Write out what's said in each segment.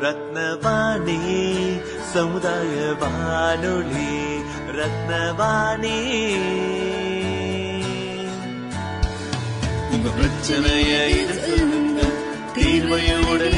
ரத்னவாணி சமுதாய வானொலி ரத்னவாணி. உங்க பிரச்சனையை தீர்வையுடன்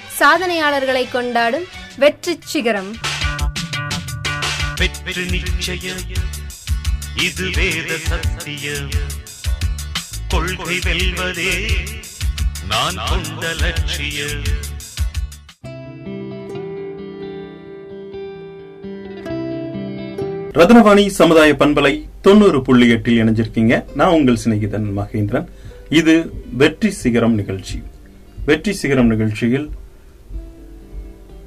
சாதனையாளர்களை கொண்டாடும் வெற்றி சிகரம். வெற்றி நிச்சயம். இது வேத சத்தியம். கொள்கை வெல்வதே நான் கொண்ட லட்சியம். ரத்னவாணி சமுதாய பண்பலை தொண்ணூறு புள்ளி எட்டில் இணைஞ்சிருக்கீங்க. நான் உங்கள் சிநேகிதன் மகேந்திரன். இது வெற்றி சிகரம் நிகழ்ச்சி. வெற்றி சிகரம் நிகழ்ச்சியில்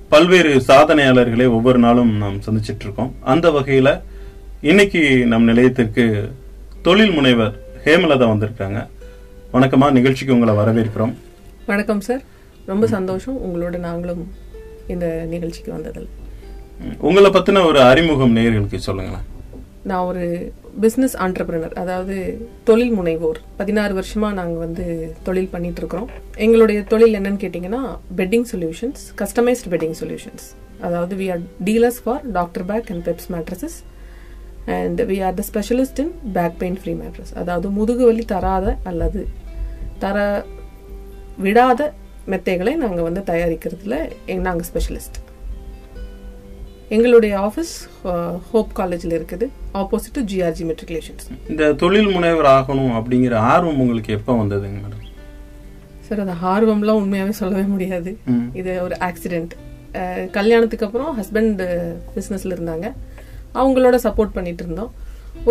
பல்வேறு சாதனையாளர்களை ஒவ்வொரு நாளும் நாம் சந்திச்சிட்டு இருக்கோம். அந்த வகையில இன்னைக்கு நம் நிலையத்திற்கு தொழில் முனைவர் ஹேமலதா வந்திருக்காங்க. வணக்கமா நிகழ்ச்சிக்கு உங்களை வரவேற்கிறோம். வணக்கம் சார். ரொம்ப சந்தோஷம் உங்களோட நாங்களும் இந்த நிகழ்ச்சிக்கு வந்ததில். உங்களை பத்தின ஒரு அறிமுகம் நேயர்களுக்கு சொல்லுங்களேன். நான் ஒரு பிஸ்னஸ் ஆண்டர்பிரினர் அதாவது தொழில் முனைவோர். பதினாறு வருஷமா நாங்கள் வந்து தொழில் பண்ணிட்டு இருக்கிறோம் எங்களுடைய தொழில் என்னன்னு கேட்டிங்கன்னா bedding solutions customised bedding solutions அதாவது we are dealers for doctor back and peps mattresses and we are the specialist in back pain free mattress அதாவது முதுகு வலி தராத அல்லது தர விடாத மெத்தைகளை நாங்கள் வந்து தயாரிக்கிறதுல நாங்கள் ஸ்பெஷலிஸ்ட் எங்களுடைய ஆஃபீஸ் ஹோப் காலேஜில் இருக்குது. ஆப்போசிட் டு ஜிஆர்ஜி மெட்ரிகுலேஷன்ஸ் இந்த தொழில் முனைவர் ஆகணும் அப்படிங்கிற ஆர்வம் உங்களுக்கு எப்போ வந்ததுங்க மேடம் சார் அந்த ஆர்வம்லாம் உண்மையாகவே சொல்லவே முடியாது. இது ஒரு ஆக்சிடென்ட் கல்யாணத்துக்கு அப்புறம் ஹஸ்பண்ட் பிஸ்னஸில் இருந்தாங்க. அவங்களோட சப்போர்ட் பண்ணிட்டு இருந்தோம்.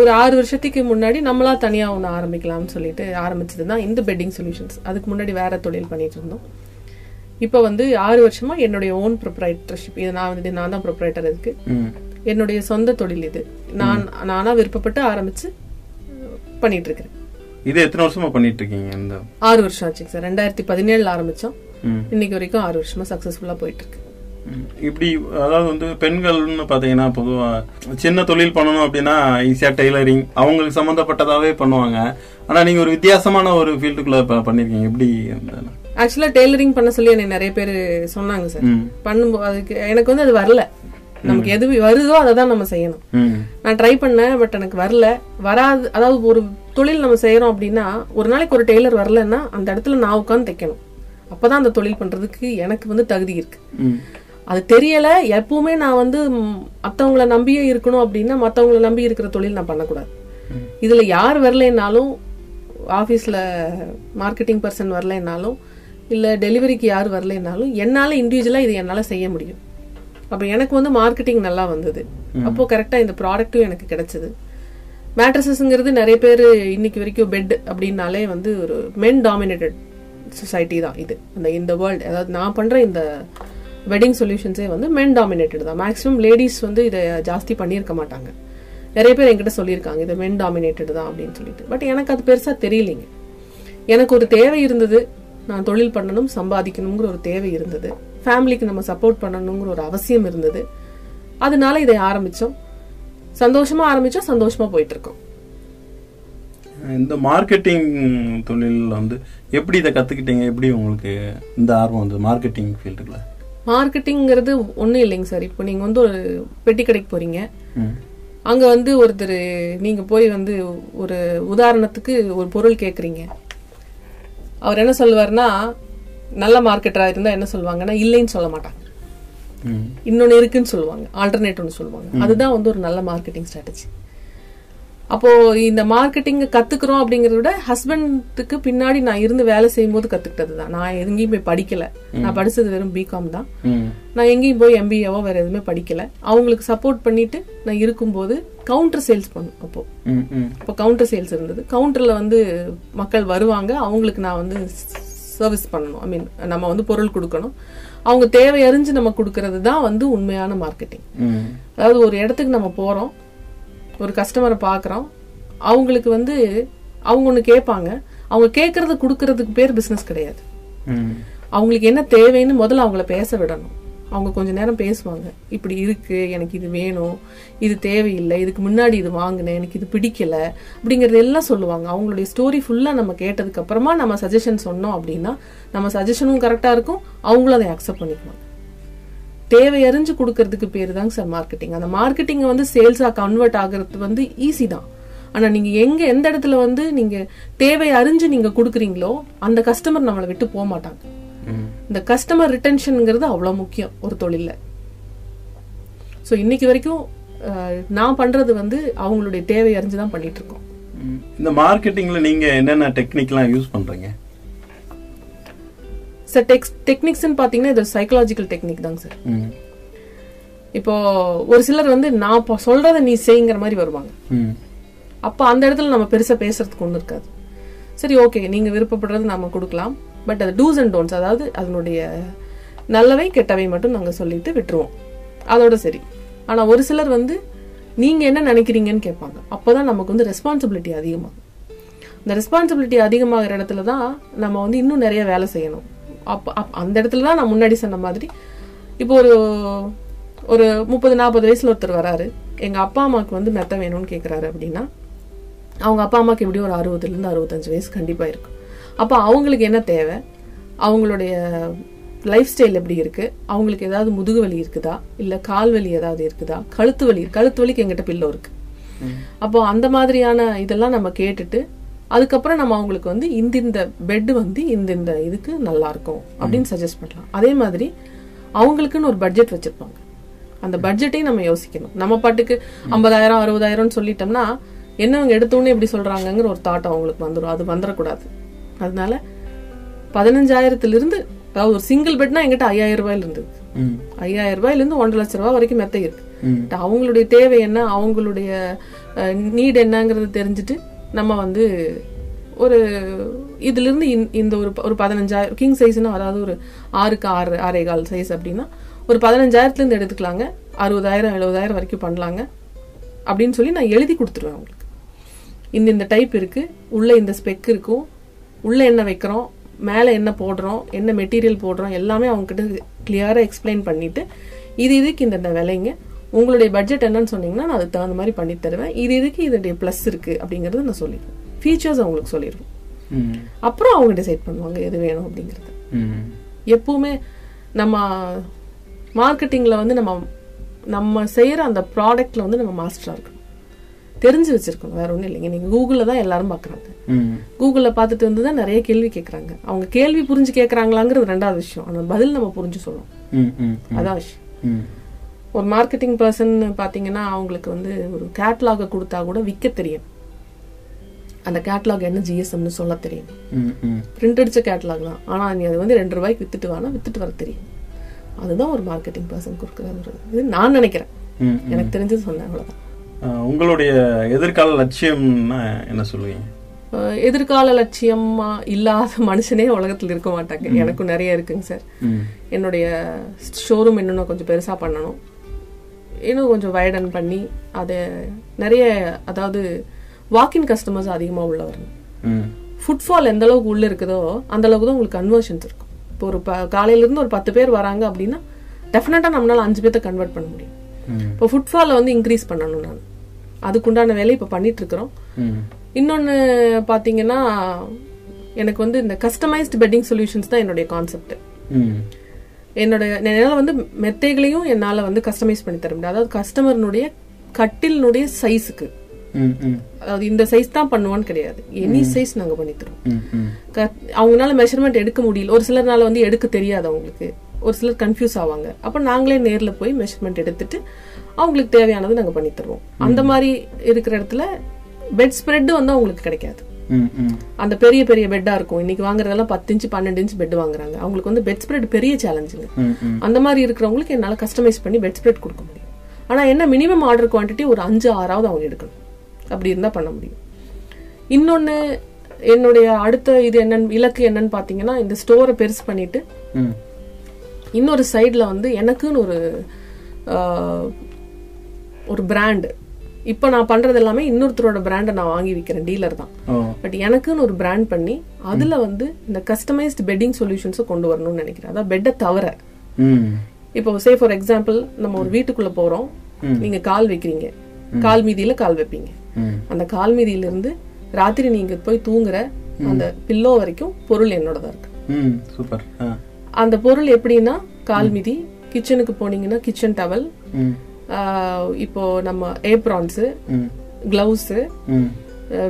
ஒரு ஆறு வருஷத்துக்கு முன்னாடி நம்மளா தனியாக ஒன்று ஆரம்பிக்கலாம்னு சொல்லிட்டு ஆரம்பிச்சது தான் இந்த பெட்டிங் சொல்யூஷன்ஸ் அதுக்கு முன்னாடி வேற தொழில் பண்ணிட்டு இருந்தோம். இப்போ வந்து ஆறு வருஷமா என்னுடைய ஓன் ப்ரொப்ரைட்டர்ஷிப் இது நான் வந்து நான் தான் ப்ரொப்ரைட்டர் இதுக்கு. ம். என்னுடைய சொந்த தொழில் இது. நான் நானா விருப்பப்பட்டு ஆரம்பிச்சு பண்ணிட்டு இருக்கிறேன் இது எத்தனை வருஷமா பண்ணிட்டு இருக்கீங்க இந்த? ஆறு வருஷம் ஆச்சுங்க சார். ரெண்டாயிரத்தி பதினேழுல ஆரம்பிச்சோம். இன்னைக்கு வரைக்கும் ஆறு வருஷமா சக்சஸ்ஃபுல்லா போயிட்டு இருக்கு. இப்படி அதாவது வந்து பெண்கள்னு பாத்தீங்கன்னா பொதுவா சின்ன தொழில் பண்ணணும் அப்படின்னா ஈஸியா டெய்லரிங் அவங்களுக்கு சம்பந்தப்பட்டதாவே பண்ணுவாங்க. ஆனா நீங்க ஒரு வித்தியாசமான ஒரு ஃபீல்டுக்குள்ள பண்ணிருக்கீங்க. எப்படி ஆக்சுவலா டெய்லரிங் பண்ண சொல்லி என்னை நிறைய பேர் சொன்னாங்க சார். பண்ணும்போது அதுக்கு எனக்கு வந்து அது வரல. நமக்கு எது வருதோ அதை தான் நம்ம செய்யணும். நான் ட்ரை பண்ணேன் பட் எனக்கு வரல. வராது அதாவது ஒரு தொழில் நம்ம செய்யறோம் அப்படின்னா ஒரு நாளைக்கு ஒரு டெய்லர் வரலன்னா அந்த இடத்துல நான் உட்காந்து தைக்கணும். அப்பதான் அந்த தொழில் பண்றதுக்கு எனக்கு வந்து தகுதி இருக்கு. அது தெரியல. எப்பவுமே நான் வந்து ம், மத்தவங்கள நம்பியே இருக்கணும் அப்படின்னா மத்தவங்கள நம்பி இருக்கிற தொழில் நான் பண்ணக்கூடாது. இதுல யார் வரலைன்னாலும் ஆபீஸ்ல மார்க்கெட்டிங் பர்சன் வரலைன்னாலும் இல்ல டெலிவரிக்கு யார் வரலைன்னாலும் என்னால இண்டிவிஜுவலா இது என்னால செய்ய முடியும். அப்ப எனக்கு வந்து மார்க்கெட்டிங் நல்லா வந்தது. அப்போ கரெக்டா இந்த ப்ராடக்ட்டும் எனக்கு கிடைச்சது. மேட்ரஸஸ்ங்கிறது நிறைய பேர் இன்னைக்கு வரைக்கும் பெட் அப்படின்னாலே வந்து ஒரு மென் டாமினேட்டட் சொசைட்டி தான் இது. அந்த இந்த வேர்ல்டு அதாவது நான் பண்ற இந்த வெட்டிங் சொல்யூஷன்ஸே வந்து மென் டாமினேட்டட் தான். மேக்ஸிமம் லேடிஸ் வந்து இதை ஜாஸ்தி பண்ணியிருக்க மாட்டாங்க. நிறைய பேர் என்கிட்ட சொல்லியிருக்காங்க இது மென் டாமினேட்டட் தான் அப்படின்னு சொல்லிட்டு. பட் எனக்கு அது பெருசா தெரியலைங்க. எனக்கு ஒரு தேவை இருந்தது. நான் தொழில் பண்ணணும் சம்பாதிக்கணுங்கிற ஒரு தேவை இருந்தது. ஃபேமிலிக்கு நம்ம சப்போர்ட் பண்ணணுங்கிற ஒரு அவசியம் இருந்தது. அதனால இதை ஆரம்பிச்சோம். சந்தோஷமா ஆரம்பிச்சோம் சந்தோஷமா போயிட்டு இருக்கோம் இந்த மார்க்கெட்டிங் தொழில் வந்து எப்படி இதை கத்துக்கிட்டீங்க? எப்படி உங்களுக்கு இந்த ஆர்வம் வந்து மார்க்கெட்டிங் ஃபீல்டுக்குள்ள மார்க்கெட்டிங்கிறது ஒன்றும் இல்லைங்க சார். இப்போ நீங்கள் வந்து ஒரு பெட்டி கடைக்கு போறீங்க. ம். அங்கே வந்து ஒருத்தர் நீங்கள் போய் வந்து ஒரு உதாரணத்துக்கு ஒரு பொருள் கேட்குறீங்க அவர் என்ன சொல்லுவார்னா நல்ல மார்க்கெட்டராக இருந்தால் என்ன சொல்லுவாங்கன்னா இல்லைன்னு சொல்ல மாட்டாங்க. ம். இன்னொன்னு இருக்குன்னு சொல்லுவாங்க. ஆல்டர்னேட் ஒன்று சொல்லுவாங்க. அதுதான் வந்து ஒரு நல்ல மார்க்கெட்டிங் ஸ்ட்ராட்டஜி அப்போ இந்த மார்க்கெட்டிங் கத்துக்கிறோம் அப்படிங்கறத விட ஹஸ்பண்டுக்கு பின்னாடி நான் இருந்து வேலை செய்யும் போது கத்துக்கிட்டது தான் நான் எங்கேயும் போய் படிக்கல. நான் படிச்சது வெறும் பிகாம் தான். நான் எங்கேயும் போய் எம்பிஏவோ வேற எதுவுமே படிக்கல. அவங்களுக்கு சப்போர்ட் பண்ணிட்டு நான் இருக்கும்போது கவுண்டர் சேல்ஸ் பண்ணும் அப்போ. அப்போ கவுண்டர் சேல்ஸ் இருந்தது. கவுண்டர்ல வந்து மக்கள் வருவாங்க. அவங்களுக்கு நான் வந்து சர்வீஸ் பண்ணணும். ஐ மீன் நம்ம வந்து பொருள் கொடுக்கணும். அவங்க தேவை அறிஞ்சு நம்ம கொடுக்கறது தான் வந்து உண்மையான மார்க்கெட்டிங். அதாவது ஒரு இடத்துக்கு நம்ம போறோம். ஒரு கஸ்டமரை பார்க்குறோம் அவங்களுக்கு வந்து அவங்க ஒன்று கேட்பாங்க. அவங்க கேட்கறத கொடுக்கறதுக்கு பேர் பிஸ்னஸ் கிடையாது. அவங்களுக்கு என்ன தேவைன்னு முதல்ல அவங்கள பேச விடணும். அவங்க கொஞ்ச நேரம் பேசுவாங்க. இப்படி இருக்கு எனக்கு இது வேணும் இது தேவையில்லை இதுக்கு முன்னாடி இது வாங்கினேன் எனக்கு இது பிடிக்கல அப்படிங்கறது எல்லாம் சொல்லுவாங்க. அவங்களுடைய ஸ்டோரி ஃபுல்லா நம்ம கேட்டதுக்கு அப்புறமா நம்ம சஜஷன் சொன்னோம் அப்படின்னா நம்ம சஜஷனும் கரெக்டா இருக்கும். அவங்களும் அதை அக்செப்ட் பண்ணிக்குவாங்க. தேவை அறிஞ்சு கொடுக்கறதுக்கு பேர் தாங்க சார் மார்க்கெட்டிங் அந்த மார்க்கெட்டிங் வந்து சேல்ஸா கன்வெர்ட் ஆகுறது வந்து ஈஸி தான். ஆனா நீங்க எங்க எந்த இடத்துல வந்து நீங்க தேவை அறிஞ்சு நீங்க கொடுக்குறீங்களோ அந்த கஸ்டமர் நம்மளை விட்டு போக மாட்டாங்க. இந்த கஸ்டமர் ரிட்டென்ஷனுங்கிறது அவ்வளவு முக்கியம் ஒரு தொழில்ல. ஸோ இன்னைக்கு வரைக்கும் நான் பண்றது வந்து அவங்களுடைய தேவை அறிஞ்சு தான் பண்ணிட்டு இருக்கோம். இந்த மார்க்கெட்டிங்ல நீங்க என்னென்ன டெக்னிக்லாம் யூஸ் பண்றீங்க? சார் டெக்ஸ் டெக்னிக்ஸ்னு பார்த்தீங்கன்னா இது சைக்கலாஜிக்கல் டெக்னிக் தாங்க சார். இப்போ ஒரு சிலர் வந்து நான் இப்போ சொல்றத நீ செய்யுங்கிற மாதிரி வருவாங்க. அப்போ அந்த இடத்துல நம்ம பெருசா பேசுறதுக்கு ஒன்றும் இருக்காது. சரி ஓகே நீங்க விருப்பப்படுறது நாம கொடுக்கலாம். பட் அது டூஸ் அண்ட் டோன்ஸ் அதாவது அதனுடைய நல்லவை கெட்டவை மட்டும் நாங்க சொல்லிட்டு விட்டுருவோம். அதோட சரி. ஆனா ஒரு சிலர் வந்து நீங்க என்ன நினைக்கிறீங்கன்னு கேட்பாங்க. அப்பதான் நமக்கு வந்து ரெஸ்பான்சிபிலிட்டி அதிகமாகும். இந்த ரெஸ்பான்சிபிலிட்டி அதிகமாகிற இடத்துல தான் நம்ம வந்து இன்னும் நிறைய வேலை செய்யணும். அப்ப அப்- அந்த இடத்துல தான் நான் முன்னாடி சொன்ன மாதிரி இப்போ ஒரு ஒரு முப்பது நாற்பது வயசுல ஒருத்தர் வராரு. எங்க அப்பா அம்மாவுக்கு வந்து மெத்த வேணும்னு கேக்குறாரு அப்படின்னா அவங்க அப்பா அம்மாவுக்கு எப்படி ஒரு அறுபதுல இருந்து அறுபத்தஞ்சு வயசு கண்டிப்பா இருக்கும் அப்போ அவங்களுக்கு என்ன தேவை? அவங்களுடைய லைஃப் ஸ்டைல் எப்படி இருக்கு? அவங்களுக்கு ஏதாவது முதுகு வலி இருக்குதா? இல்ல கால் வலி ஏதாவது இருக்குதா? கழுத்து வலி கழுத்து வலிக்கு எங்கிட்ட பில்லோ இருக்கு. அப்போ அந்த மாதிரியான இதெல்லாம் நம்ம கேட்டுட்டு அதுக்கப்புறம் நம்ம அவங்களுக்கு வந்து இந்த இந்த பெட் வந்து இந்த இந்த இதுக்கு நல்லா இருக்கும் அப்படின்னு சஜஸ்ட் பண்ணலாம். அதே மாதிரி அவங்களுக்குன்னு ஒரு பட்ஜெட் வச்சிருப்பாங்க. அந்த பட்ஜெட்டையும் நம்ம யோசிக்கணும். நம்ம பாட்டுக்கு ஐம்பதாயிரம் அறுபதாயிரம்னு சொல்லிட்டோம்னா என்னவங்க எடுத்தோடனே எப்படி சொல்றாங்கங்கிற ஒரு தாட் அவங்களுக்கு வந்துடும் அது வந்துடக்கூடாது அதனால பதினஞ்சாயிரத்துல இருந்து அதாவது ஒரு சிங்கிள் பெட்னா எங்கிட்ட ஐயாயிரம் ரூபாயில இருந்தது. ம். ஐயாயிரம் ரூபாயில இருந்து ஒன்றரை லட்சம் ரூபாய் வரைக்கும் மெத்தை இருக்கு. அவங்களுடைய தேவை என்ன? அவங்களுடைய நீட் என்னங்கிறது தெரிஞ்சுட்டு நம்ம வந்து ஒரு இதுலேருந்து இந் இந்த- ஒரு ப- ஒரு பதினஞ்சாயிரம் கிங் சைஸ்னா அதாவது ஒரு ஆறுக்கு ஆறு ஆறே கால் சைஸ் அப்படின்னா ஒரு பதினஞ்சாயிரத்துலேருந்து எடுத்துக்கலாங்க. அறுபதாயிரம் எழுபதாயிரம் வரைக்கும் பண்ணலாங்க. அப்படின்னு சொல்லி நான் எழுதி கொடுத்துருவேன் அவங்களுக்கு இந்த இந்த டைப் இருக்குது உள்ளே இந்த ஸ்பெக் இருக்கும் உள்ளே என்ன வைக்கிறோம் மேலே என்ன போடுறோம் என்ன மெட்டீரியல் போடுறோம் எல்லாமே அவங்கக்கிட்ட கிளியராக எக்ஸ்பிளைன் பண்ணிவிட்டு இது இதுக்கு இந்த விலைங்க. உங்களுடைய பட்ஜெட் என்னன்னு சொன்னீங்கன்னா நான் அதுக்கு தகுந்த மாதிரி பண்ணி தருவேன். இது இதுக்கு இதனுடைய ப்ளஸ் இருக்கு அப்படிங்கறத நான் சொல்லிடுவேன். ஃபீச்சர்ஸ் அவங்களுக்கு சொல்லிடுவேன். ம். அப்புறம் அவங்க டிசைட் பண்ணுவாங்க எது வேணும் அப்படிங்கறது. எப்பவுமே நம்ம மார்க்கெட்டிங்ல வந்து நம்ம நம்ம செய்யற அந்த ப்ராடக்ட்ல வந்து நம்ம மாஸ்டரா இருக்கணும். தெரிஞ்சு வச்சிருக்கணும். வேற ஒண்ணும் இல்லைங்க. நீங்க கூகுள்ல தான் எல்லாரும் பாக்குறாங்க. கூகுள்ல பார்த்துட்டு வந்து தான் நிறைய கேள்வி கேக்குறாங்க. அவங்க கேள்வி புரிஞ்சு கேக்குறாங்களாங்கிறது ரெண்டாவது விஷயம். ஆனா பதில் நம்ம புரிஞ்சு சொல்லணும். அதான் விஷயம். ஒரு மார்க்கெட்டிங் பர்சன் பாத்தீங்கன்னா அவங்களுக்கு வந்து ஒரு கேட்லாக கொடுத்தா கூட விற்க தெரியும். அந்த கேட்லாக் என்ன ஜிஎஸ்எம்னு சொல்ல தெரியும். பிரிண்ட் அடிச்ச கேட்லாக் தான். ஆனா நீ அது வந்து ரெண்டு ரூபாய்க்கு வித்துட்டு வானா வித்துட்டு வர தெரியும். அதுதான் ஒரு மார்க்கெட்டிங் பர்சன் கொடுக்குற ஒரு இது நான் நினைக்கிறேன். எனக்கு தெரிஞ்சது சொன்னேன் அவ்வளவுதான். ஆ, உங்களுடைய எதிர்கால லட்சியம்னா என்ன சொல்லுவீங்க? எதிர்கால லட்சியமா இல்லாத மனுஷனே உலகத்துல இருக்க மாட்டாங்க. எனக்கும் நிறைய இருக்குங்க சார். என்னுடைய ஷோரூம் இன்னும் கொஞ்சம் பெருசா பண்ணணும். இன்னும் கொஞ்சம் வைடன் பண்ணி அதை நிறைய அதாவது வாக்கின் கஸ்டமர்ஸ் அதிகமா உள்ள வரணும். ஃபுட்ஃபால் எந்த அளவுக்கு உள்ள இருக்குதோ அந்த அளவுக்கு தான் உங்களுக்கு கன்வர்ஷன்ஸ் இருக்கும் இப்போ ஒரு ப- காலையில இருந்து ஒரு பத்து பேர் வராங்க அப்படின்னா டெஃபினட்டா நம்மளால அஞ்சு பேர்த்த கன்வெர்ட் பண்ண முடியும். இப்போ ஃபுட்ஃபாலை வந்து இன்க்ரீஸ் பண்ணணும் நான் அதுக்குண்டான வேலையை இப்போ பண்ணிட்டு இருக்கிறோம் ம். இன்னொன்னு பாத்தீங்கன்னா எனக்கு வந்து இந்த கஸ்டமைஸ்டு பெட்டிங் சொல்யூஷன்ஸ் தான் என்னுடைய கான்செப்ட். என்னோட என்னால வந்து மெத்தைகளையும் என்னால வந்து கஸ்டமைஸ் பண்ணி தர முடியும் அதாவது கஸ்டமர்னுடைய கட்டிலினுடைய சைஸுக்கு அதாவது இந்த சைஸ் தான் பண்ணுவோன்னு கிடையாது. எனி சைஸ் நாங்க பண்ணி தருவோம். அவங்கனால மெஷர்மெண்ட் எடுக்க முடியல. ஒரு சிலர்னால வந்து எடுக்க தெரியாது அவங்களுக்கு. ஒரு சிலர் கன்ஃபியூஸ் ஆவாங்க. அப்ப நாங்களே நேர்ல போய் மெஷர்மெண்ட் எடுத்துட்டு அவங்களுக்கு தேவையானது நாங்க பண்ணி தருவோம். அந்த மாதிரி இருக்கிற இடத்துல பெட் ஸ்ப்ரெட் வந்து அவங்களுக்கு கிடைக்காது. அந்த பெரிய பெரிய பெட்டா இருக்கும். இன்னைக்கு வாங்குறதெல்லாம் பத்து இன்ச்சு பன்னெண்டு இன்ச் பெட் வாங்குறாங்க. அவங்களுக்கு வந்து பெட் ஸ்ப்ரெட் பெரிய சேலஞ்சுங்க அந்த மாதிரி இருக்கிறவங்களுக்கு என்னால கஸ்டமைஸ் பண்ணி பெட் ஸ்ப்ரெட் கொடுக்க முடியும். ஆனா என்ன மினிமம் ஆர்டர் குவாண்டிட்டி ஒரு அஞ்சு ஆறாவது அவங்க எடுக்கணும். அப்படி இருந்தா பண்ண முடியும். இன்னொன்னு என்னுடைய அடுத்த இது என்னன்னு இலக்கு என்னன்னு பாத்தீங்கன்னா இந்த ஸ்டோரை பெருசு பண்ணிட்டு இன்னொரு சைடுல வந்து எனக்குன்னு ஒரு ஒரு பிராண்ட் இப்போ நான் பண்றது எல்லாமே இன்னொருத்தரோட பிராண்டை நான் வாங்கி விற்கிறேன் டீலர் தான். பட் எனக்குன்னு ஒரு பிராண்ட் பண்ணி அதுல வந்து இந்த கஸ்டமைஸ்டு பெட்டிங் சொல்யூஷன்ஸை கொண்டு வரணும்னு நினைக்கிறேன். அதான் பெட்டை தவிர. இப்போ சே ஃபார் எக்ஸாம்பிள் நம்ம ஒரு வீட்டுக்குள்ள போறோம். நீங்க கால் வைக்கிறீங்க. கால் மீதியில கால் வைப்பீங்க. அந்த கால் மீதியில இருந்து ராத்திரி நீங்க போய் தூங்குற அந்த பில்லோ வரைக்கும் பொருள் என்னோடதா இருக்கு. சூப்பர் அந்த பொருள் எப்படின்னா கால் மீதி கிச்சனுக்கு போனீங்கன்னா கிச்சன் டவல் இப்போ நம்ம aprons gloves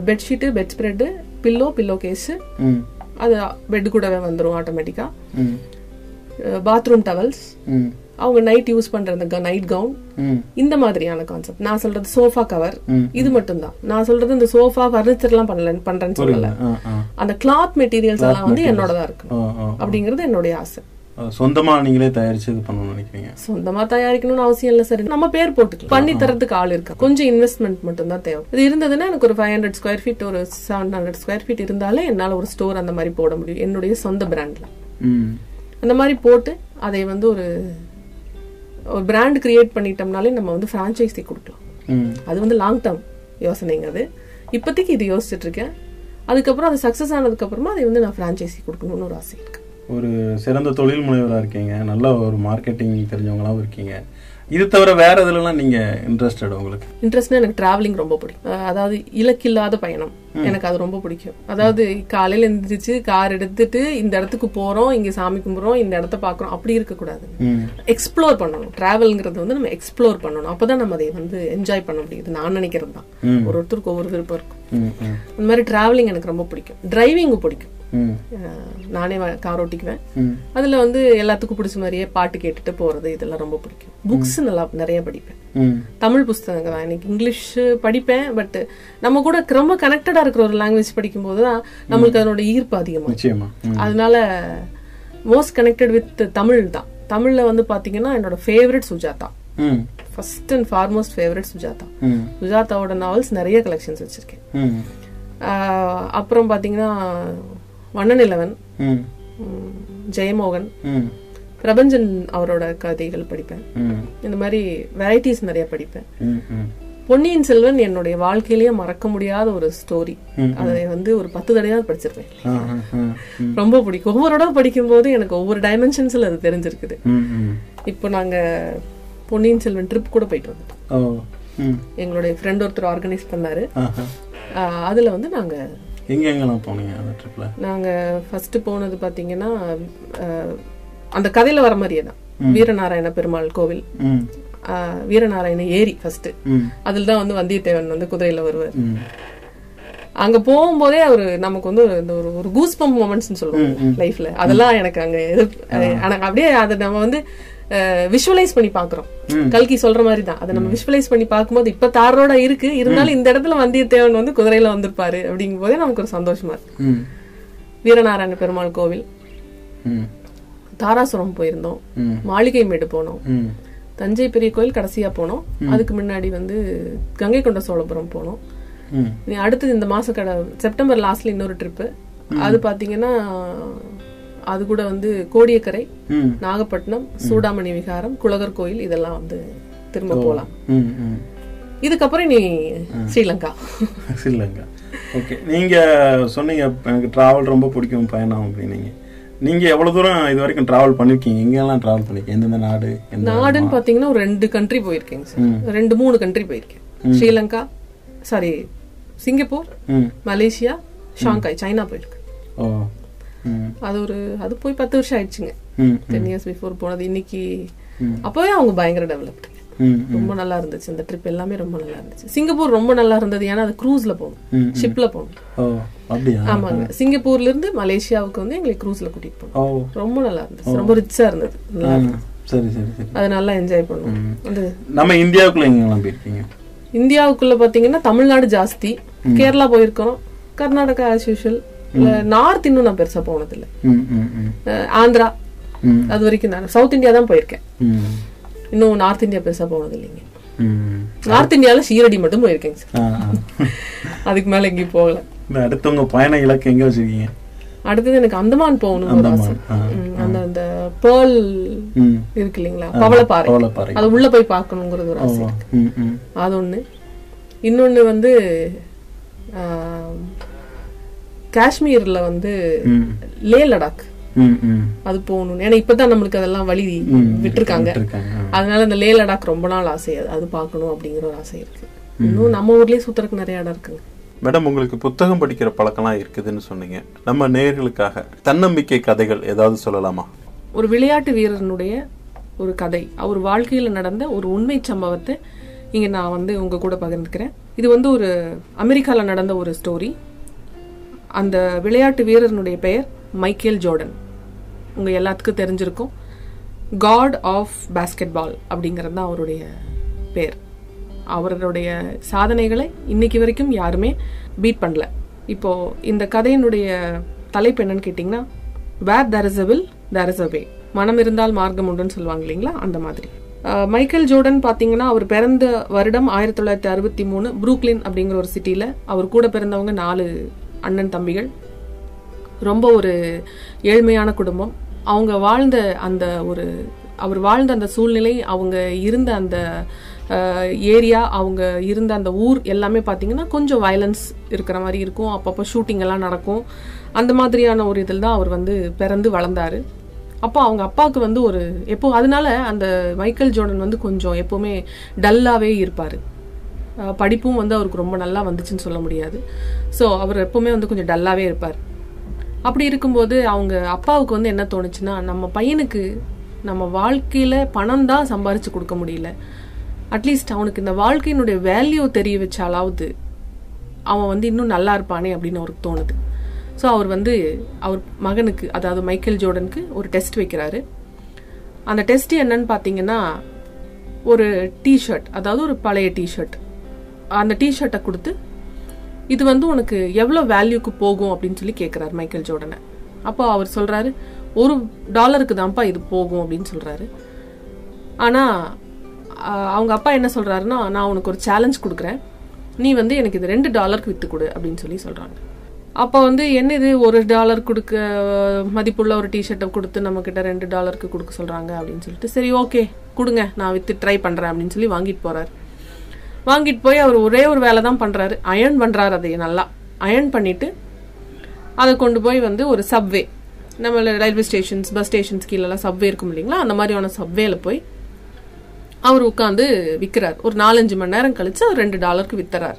bedsheet bedspread pillow pillow case அது பெட் கூடவே வந்துடும் ஆட்டோமேட்டிக்கா ம். பாத்ரூம் டவல்ஸ் அவங்க நைட் யூஸ் பண்ற அந்த நைட் கவுன் இந்த மாதிரியான கான்செப்ட் நான் சொல்றது சோஃபா கவர். இது மட்டும் தான் நான் சொல்றது இந்த சோஃபா ஃபர்னிச்சர் எல்லாம் பண்ணல பண்றேன்னு சொல்லல. அந்த கிளாத் மெட்டீரியல்ஸ் எல்லாம் வந்து என்னோடதா இருக்கு. ஓ ஓ அப்படிங்கிறது என்னுடைய ஆசை. சொந்தமா நீங்களே தயாரிச்சு இது பண்ணணும்னு நினைக்கிறீங்க? சொந்தமா தயாரிக்கணும்னு அவசியம் இல்ல சார். நம்ம பேர் போட்டுக்கலாம். பண்ணி தரதுக்கு ஆள் இருக்கா? கொஞ்சம் இன்வெஸ்ட்மெண்ட் மட்டும் தான் தேவை. இது இருந்ததுன்னா எனக்கு ஒரு ஃபைவ் ஹண்ட்ரட் ஸ்கொயர் ஃபீட் ஒரு செவன் ஹண்ட்ரட் ஸ்கொயர் ஃபீட் இருந்தாலே என்னால ஒரு ஸ்டோர் அந்த மாதிரி போட முடியும். என்னுடைய சொந்த பிராண்ட்ல அந்த மாதிரி போட்டு அதை வந்து ஒரு ஒரு பிராண்ட் கிரியேட் பண்ணிட்டோம்னாலே நம்ம வந்து ஃப்ரான்ச்சைஸி கொடுக்கலாம். ம். அது வந்து லாங் டேர்ம் யோசனைங்க அது இப்போதைக்கு இது யோசிச்சுட்டு இருக்கேன். அதுக்கப்புறம் அது சக்ஸஸ் ஆனதுக்கு அப்புறமா அதை வந்து நான் ஃப்ரான்ச்சைஸி கொடுக்கணும்னு ஒரு ஆசை இருக்கு. ஒரு சிறந்த தொழில் முனைவராக இருக்கீங்க. நல்ல ஒரு மார்க்கெட்டிங் தெரிஞ்சவங்களாவும் இருக்கீங்க. இது தவிர வேற இதுலலாம் நீங்க இன்ட்ரெஸ்டட் உங்களுக்கு? இன்ட்ரெஸ்ட்னா எனக்கு டிராவலிங் ரொம்ப பிடிக்கும். அதாவது இலக்கில்லாத பயணம். எனக்கு அது ரொம்ப பிடிக்கும். அதாவது காலையில எந்திரிச்சு கார் எடுத்துட்டு இந்த இடத்துக்கு போறோம் இங்க சாமி கும்பிடுறோம் இந்த இடத்த பாக்குறோம். அப்படி இருக்கக்கூடாது ம். எக்ஸ்ப்ளோர் பண்ணணும். டிராவல்ங்கிறது வந்து நம்ம எக்ஸ்ப்ளோர் பண்ணணும். அப்பதான் நம்ம அதை வந்து என்ஜாய் பண்ண முடியுது. நான் நினைக்கிறது தான். ஒரு ஒருத்தருக்கு ஒவ்வொரு விருப்பம் இருக்கும். அந்த மாதிரி டிராவலிங் எனக்கு ரொம்ப பிடிக்கும். டிரைவிங்கும் பிடிக்கும். நானே கார் ஓட்டிக்குவேன். அதுல வந்து எல்லாத்துக்கும் பிடிச்ச மாதிரியே பாட்டு கேட்டுட்டு போறது இதெல்லாம் ரொம்ப பிடிக்கும். புக்ஸ் நல்லா நிறைய படிப்பேன். தமிழ் புஸ்தகங்க தான். எனக்கு இங்கிலீஷ் படிப்பேன் பட் நம்ம கூட ரொம்ப கனெக்டடா இருக்கிற ஒரு லாங்குவேஜ் படிக்கும்போது தான் நம்மளுக்கு அதனோட ஈர்ப்பு அதிகமா நிச்சயமா. ம். அதனால மோஸ்ட் கனெக்டட் வித் தமிழ் தான். தமிழ்ல வந்து பாத்தீங்கன்னா என்னோட favourite Sujatha. First and foremost favourite Sujatha. சுஜாதாவோட novels நிறைய கலெக்ஷன்ஸ் வச்சிருக்கேன். அப்புறம் பாத்தீங்கன்னா வண்ணநிலவன் ஜெயமோகன் பிரபஞ்சன் அவரோட கதைகள் படிப்பேன். இந்த மாதிரி வெரைட்டிஸ் நிறைய படிப்பேன். பொன்னியின் செல்வன் என்னுடைய வாழ்க்கையிலேயே மறக்க முடியாத ஒரு ஸ்டோரி. அதை வந்து ஒரு பத்து தடவையாவது படிச்சிருப்பேன். ரொம்ப பிடிக்கும். ஒவ்வொரு தடவை படிக்கும்போது எனக்கு ஒவ்வொரு டைமென்ஷன்ஸ்ல அது தெரிஞ்சிருக்குது. இப்போ நாங்க பொன்னியின் செல்வன் ட்ரிப் கூட போயிட்டு வந்துட்டோம். எங்களுடைய ஃப்ரெண்ட் ஒருத்தர் ஆர்கனைஸ் பண்ணாரு. அதுல வந்து நாங்க எங்க எங்கெல்லாம் போனீங்க அந்த ட்ரிப்ல நாங்க ஃபர்ஸ்ட் போனது பாத்தீங்கன்னா ஆஹ் அந்த கதையில வர மாதிரியே தான். வீரநாராயண பெருமாள் கோவில். வீரநாராயண ஏரி ஃபர்ஸ்ட் அதுல தான் வந்து வந்தியத்தேவன் வந்து குதிரையில வருவார். அங்க போகும்போதே ஒரு நமக்கு வந்து ஒரு- இந்த ஒரு ஒரு கூஸ் பம்ப் மொமெண்ட்ஸ் சொல்லுவாங்க லைஃப்ல அதெல்லாம் எனக்கு அங்க எது எனக்கு அப்படியே அதை நம்ம வந்து விஷுவலைஸ் பண்ணி பாக்குறோம் கல்கி சொல்ற மாதிரி தான் அதை நம்ம விஷுவலைஸ் பண்ணி பார்க்கும்போது இப்ப தாரோட இருக்கு. இருந்தாலும் இந்த இடத்துல வந்தியத்தேவன் வந்து குதிரையில வந்திருப்பாரு அப்படிங்கும் போதே நமக்கு ஒரு சந்தோஷமா இருக்கு. வீரநாராயண பெருமாள் கோவில். தாராசுரம் போயிருந்தோம். மாளிகை மேடு போனோம். தஞ்சை பெரிய கோயில் கடைசியா போனோம். அதுக்கு முன்னாடி வந்து கங்கை கொண்ட சோழபுரம் போனோம். இனி அடுத்தது இந்த மாச கடை செப்டம்பர் லாஸ்ட்ல இன்னொரு ட்ரிப்பு அது பாத்தீங்கன்னா அது கூட வந்து கோடியக்கரை நாகப்பட்டினம் சூடாமணி விகாரம் குலகர் கோயில் இதெல்லாம் வந்து திரும்ப போலாம். ம் ம். இதுக்கப்புறம் நீ ஸ்ரீலங்கா. ஸ்ரீலங்கா. ஓகே. நீங்க சொன்னீங்க எனக்கு டிராவல் ரொம்ப பிடிக்கும் பயணம் அப்படின்னீங்க. நீங்க எவ்வளவு தூரம் இது வரைக்கும் டிராவல் பண்ணிருக்கீங்க? எங்கெல்லாம் டிராவல் பண்ணிருக்கீங்க? எந்தெந்த நாடு நாடுன்னு பாத்தீங்கன்னா ஒரு ரெண்டு கண்ட்ரி போயிருக்கேங்க சார் ரெண்டு மூணு கண்ட்ரி போயிருக்கேன். Sri Lanka sorry Singapore Malaysia Shanghai China போயிருக்கு ஓ. ம் அது ஒரு அது போய் பத்து வருஷம் ஆயிடுச்சுங்க. டென் இயர்ஸ் பிஃபோர் போனது. இன்னைக்கு அப்பவே அவங்க பயங்கர டெவலப்டு ரொம்ப நல்லா இருந்துச்சு. இந்த ட்ரிப் எல்லாமே ரொம்ப நல்லா இருந்துச்சு. சிங்கப்பூர் ரொம்ப நல்லா இருந்தது. ஏன்னா அது க்ரூஸ்ல போகணும் ஷிப்ல போகணும் ஆமாங்க. சிங்கப்பூர்ல இருந்து மலேசியாவுக்கு வந்து எங்களை க்ரூஸ்ல கூட்டிட்டு போனோம். ரொம்ப நல்லா இருந்துச்சு. ரொம்ப ரிச்சா இருந்தது. நல்லா. சரி சரி சரி. அதை நல்லா என்ஜாய் பண்ணுவோம். நம்ம இந்தியாவுக்குள்ள எங்கெல்லாம் போயிருக்கீங்க? இந்தியாவுக்குள்ள பாத்தீங்கன்னா தமிழ்நாடு ஜாஸ்தி. கேரளா போயிருக்கோம். கர்நாடகா ஆஸ் யூஷுவல் நார்த் இன்னும் நான் பெருசா போனதில்லை. ஆந்திரா. அது வரைக்கும் நான் சவுத் இந்தியா தான் போயிருக்கேன். இன்னும் நார்த் இந்தியா பெருசா போனது இல்லைங்க நார்த் இந்தியால ஷீரடி மட்டும் போயிருக்கேங்க சார். அதுக்கு மேல எங்கேயும் போகல. அடுத்தவங்க பயண இலக்கு எங்க வச்சிருக்கீங்க? அடுத்தது எனக்கு அந்தமான் போகணும்னு ஒரு ஆசை. அந்தமான், ஆ, ம், அந்த அந்த பேர்ல் இருக்கு இல்லைங்களா? பவளப்பாறை. அது உள்ள போய் பார்க்கணுங்கிறது ஒரு ஆசை அது ஒண்ணு. இன்னொன்னு வந்து காஷ்மீர்ல வந்து லே லடாக். அது போகணும் ஏன்னா இப்பதான் நம்மளுக்கு அதெல்லாம் வழி விட்டுருக்காங்க. அதனால இந்த லே லடாக் ரொம்ப நாள் ஆசை. அது அது பார்க்கணும் அப்படிங்கிற ஒரு ஆசை இருக்கு. இன்னும் நம்ம ஊர்லயே சுத்துறதுக்கு நிறைய இடம் இருக்குங்க. மேடம் உங்களுக்கு புத்தகம் படிக்கிற பழக்கம்லாம் இருக்குதுன்னு சொன்னீங்க. நம்ம நேயர்களுக்காக தன்னம்பிக்கை கதைகள் ஏதாவது சொல்லலாமா? ஒரு விளையாட்டு வீரனுடைய ஒரு கதை. அவர் வாழ்க்கையில நடந்த ஒரு உண்மை சம்பவத்தை இங்க நான் வந்து உங்க கூட பகிர்ந்துக்கிறேன். இது வந்து ஒரு அமெரிக்கால நடந்த ஒரு ஸ்டோரி. அந்த விளையாட்டு வீரனுடைய பெயர் மைக்கேல் ஜோர்டன். உங்க எல்லாத்துக்கும் தெரிஞ்சிருக்கும். காட் ஆஃப் பாஸ்கெட் பால் அப்படிங்கிறது தான் அவருடைய பேர். அவருடைய சாதனைகளை இன்னைக்கு வரைக்கும் யாருமே பீட் பண்ணல. இப்போ இந்த கதையினுடைய தலைப்பு என்னன்னு கேட்டிங்கன்னா where there is a will there is a way மனம் இருந்தால் மார்க்கம் உண்டுன்னு சொல்லுவாங்க இல்லைங்களா? அந்த மாதிரி. மைக்கேல் ஜோர்டன் பார்த்தீங்கன்னா அவர் பிறந்த வருடம் ஆயிரத்தி தொள்ளாயிரத்தி அறுபத்தி மூணு புரூக்லின் அப்படிங்கிற ஒரு சிட்டியில் அவர் கூட பிறந்தவங்க நாலு அண்ணன் தம்பிகள். ரொம்ப ஒரு ஏழ்மையான குடும்பம். அவங்க வாழ்ந்த அந்த ஒரு அவர் வாழ்ந்த அந்த சூழ்நிலை அவங்க இருந்த அந்த ஏரியா அவங்க இருந்த அந்த ஊர் எல்லாமே பார்த்தீங்கன்னா கொஞ்சம் வயலன்ஸ் இருக்கிற மாதிரி இருக்கும். அப்பப்போ ஷூட்டிங் எல்லாம் நடக்கும். அந்த மாதிரியான ஒரு இதில் தான் அவர் வந்து பிறந்து வளர்ந்தாரு. அப்போ அவங்க அப்பாவுக்கு வந்து ஒரு எப்போ அதனால அந்த மைக்கேல் ஜோர்டன் வந்து கொஞ்சம் எப்போவுமே டல்லாகவே இருப்பார். படிப்பும் வந்து அவருக்கு ரொம்ப நல்லா வந்துச்சுன்னு சொல்ல முடியாது. ஸோ அவர் எப்பவுமே வந்து கொஞ்சம் டல்லாகவே இருப்பார். அப்படி இருக்கும்போது அவங்க அப்பாவுக்கு வந்து என்ன தோணுச்சுன்னா நம்ம பையனுக்கு நம்ம வாழ்க்கையில் பணம் தான் சம்பாரித்து கொடுக்க முடியல. அட்லீஸ்ட் அவனுக்கு இந்த வாழ்க்கையினுடைய வேல்யூ தெரிய வச்சாலாவது அவன் வந்து இன்னும் நல்லா இருப்பானே அப்படின்னு அவருக்கு தோணுது. ஸோ அவர் வந்து அவர் மகனுக்கு அதாவது மைக்கேல் ஜோர்டனுக்கு ஒரு டெஸ்ட் வைக்கிறாரு. அந்த டெஸ்ட் என்னன்னு பார்த்தீங்கன்னா ஒரு டிஷர்ட் அதாவது ஒரு பழைய டிஷர்ட் அந்த டிஷர்ட்டை கொடுத்து இது வந்து உனக்கு எவ்வளோ வேல்யூக்கு போகும்? அப்படின்னு சொல்லி கேட்குறாரு மைக்கேல் ஜோர்டனை அப்போ அவர் சொல்கிறாரு ஒரு டாலருக்கு தான்ப்பா இது போகும் அப்படின்னு சொல்கிறாரு ஆனால் அவங்க அப்பா என்ன சொல்கிறாருன்னா நான் உனக்கு ஒரு சேலஞ்ச் கொடுக்குறேன். நீ வந்து எனக்கு இது ரெண்டு டாலருக்கு வித்து கொடு அப்படின்னு சொல்லி சொல்கிறாங்க அப்போ வந்து என்ன இது? ஒரு டாலர் கொடுக்க மதிப்புள்ள ஒரு டிஷர்ட்டை கொடுத்து நம்மக்கிட்ட ரெண்டு டாலருக்கு கொடுக்க சொல்கிறாங்க அப்படின்னு சொல்லிட்டு சரி ஓகே கொடுங்க. நான் வித்து ட்ரை பண்ணுறேன் அப்படின்னு சொல்லி வாங்கிட்டு போகிறாரு வாங்கிட்டு போய் அவர் ஒரே ஒரு வேலை தான் பண்ணுறாரு அயர்ன் பண்ணுறாரு அதை நல்லா. அயர்ன் பண்ணிவிட்டு அதை கொண்டு போய் வந்து ஒரு சப்வே நம்ம ரயில்வே ஸ்டேஷன்ஸ் பஸ் ஸ்டேஷன்ஸ் கீழெல்லாம் சப்வே இருக்கும் இல்லைங்களா? அந்த மாதிரியான சப்வேல போய் அவர் உட்காந்து விற்கிறார் ஒரு நாலஞ்சு மணி நேரம் கழிச்சு அவர் ரெண்டு டாலருக்கு வித்துறாரு.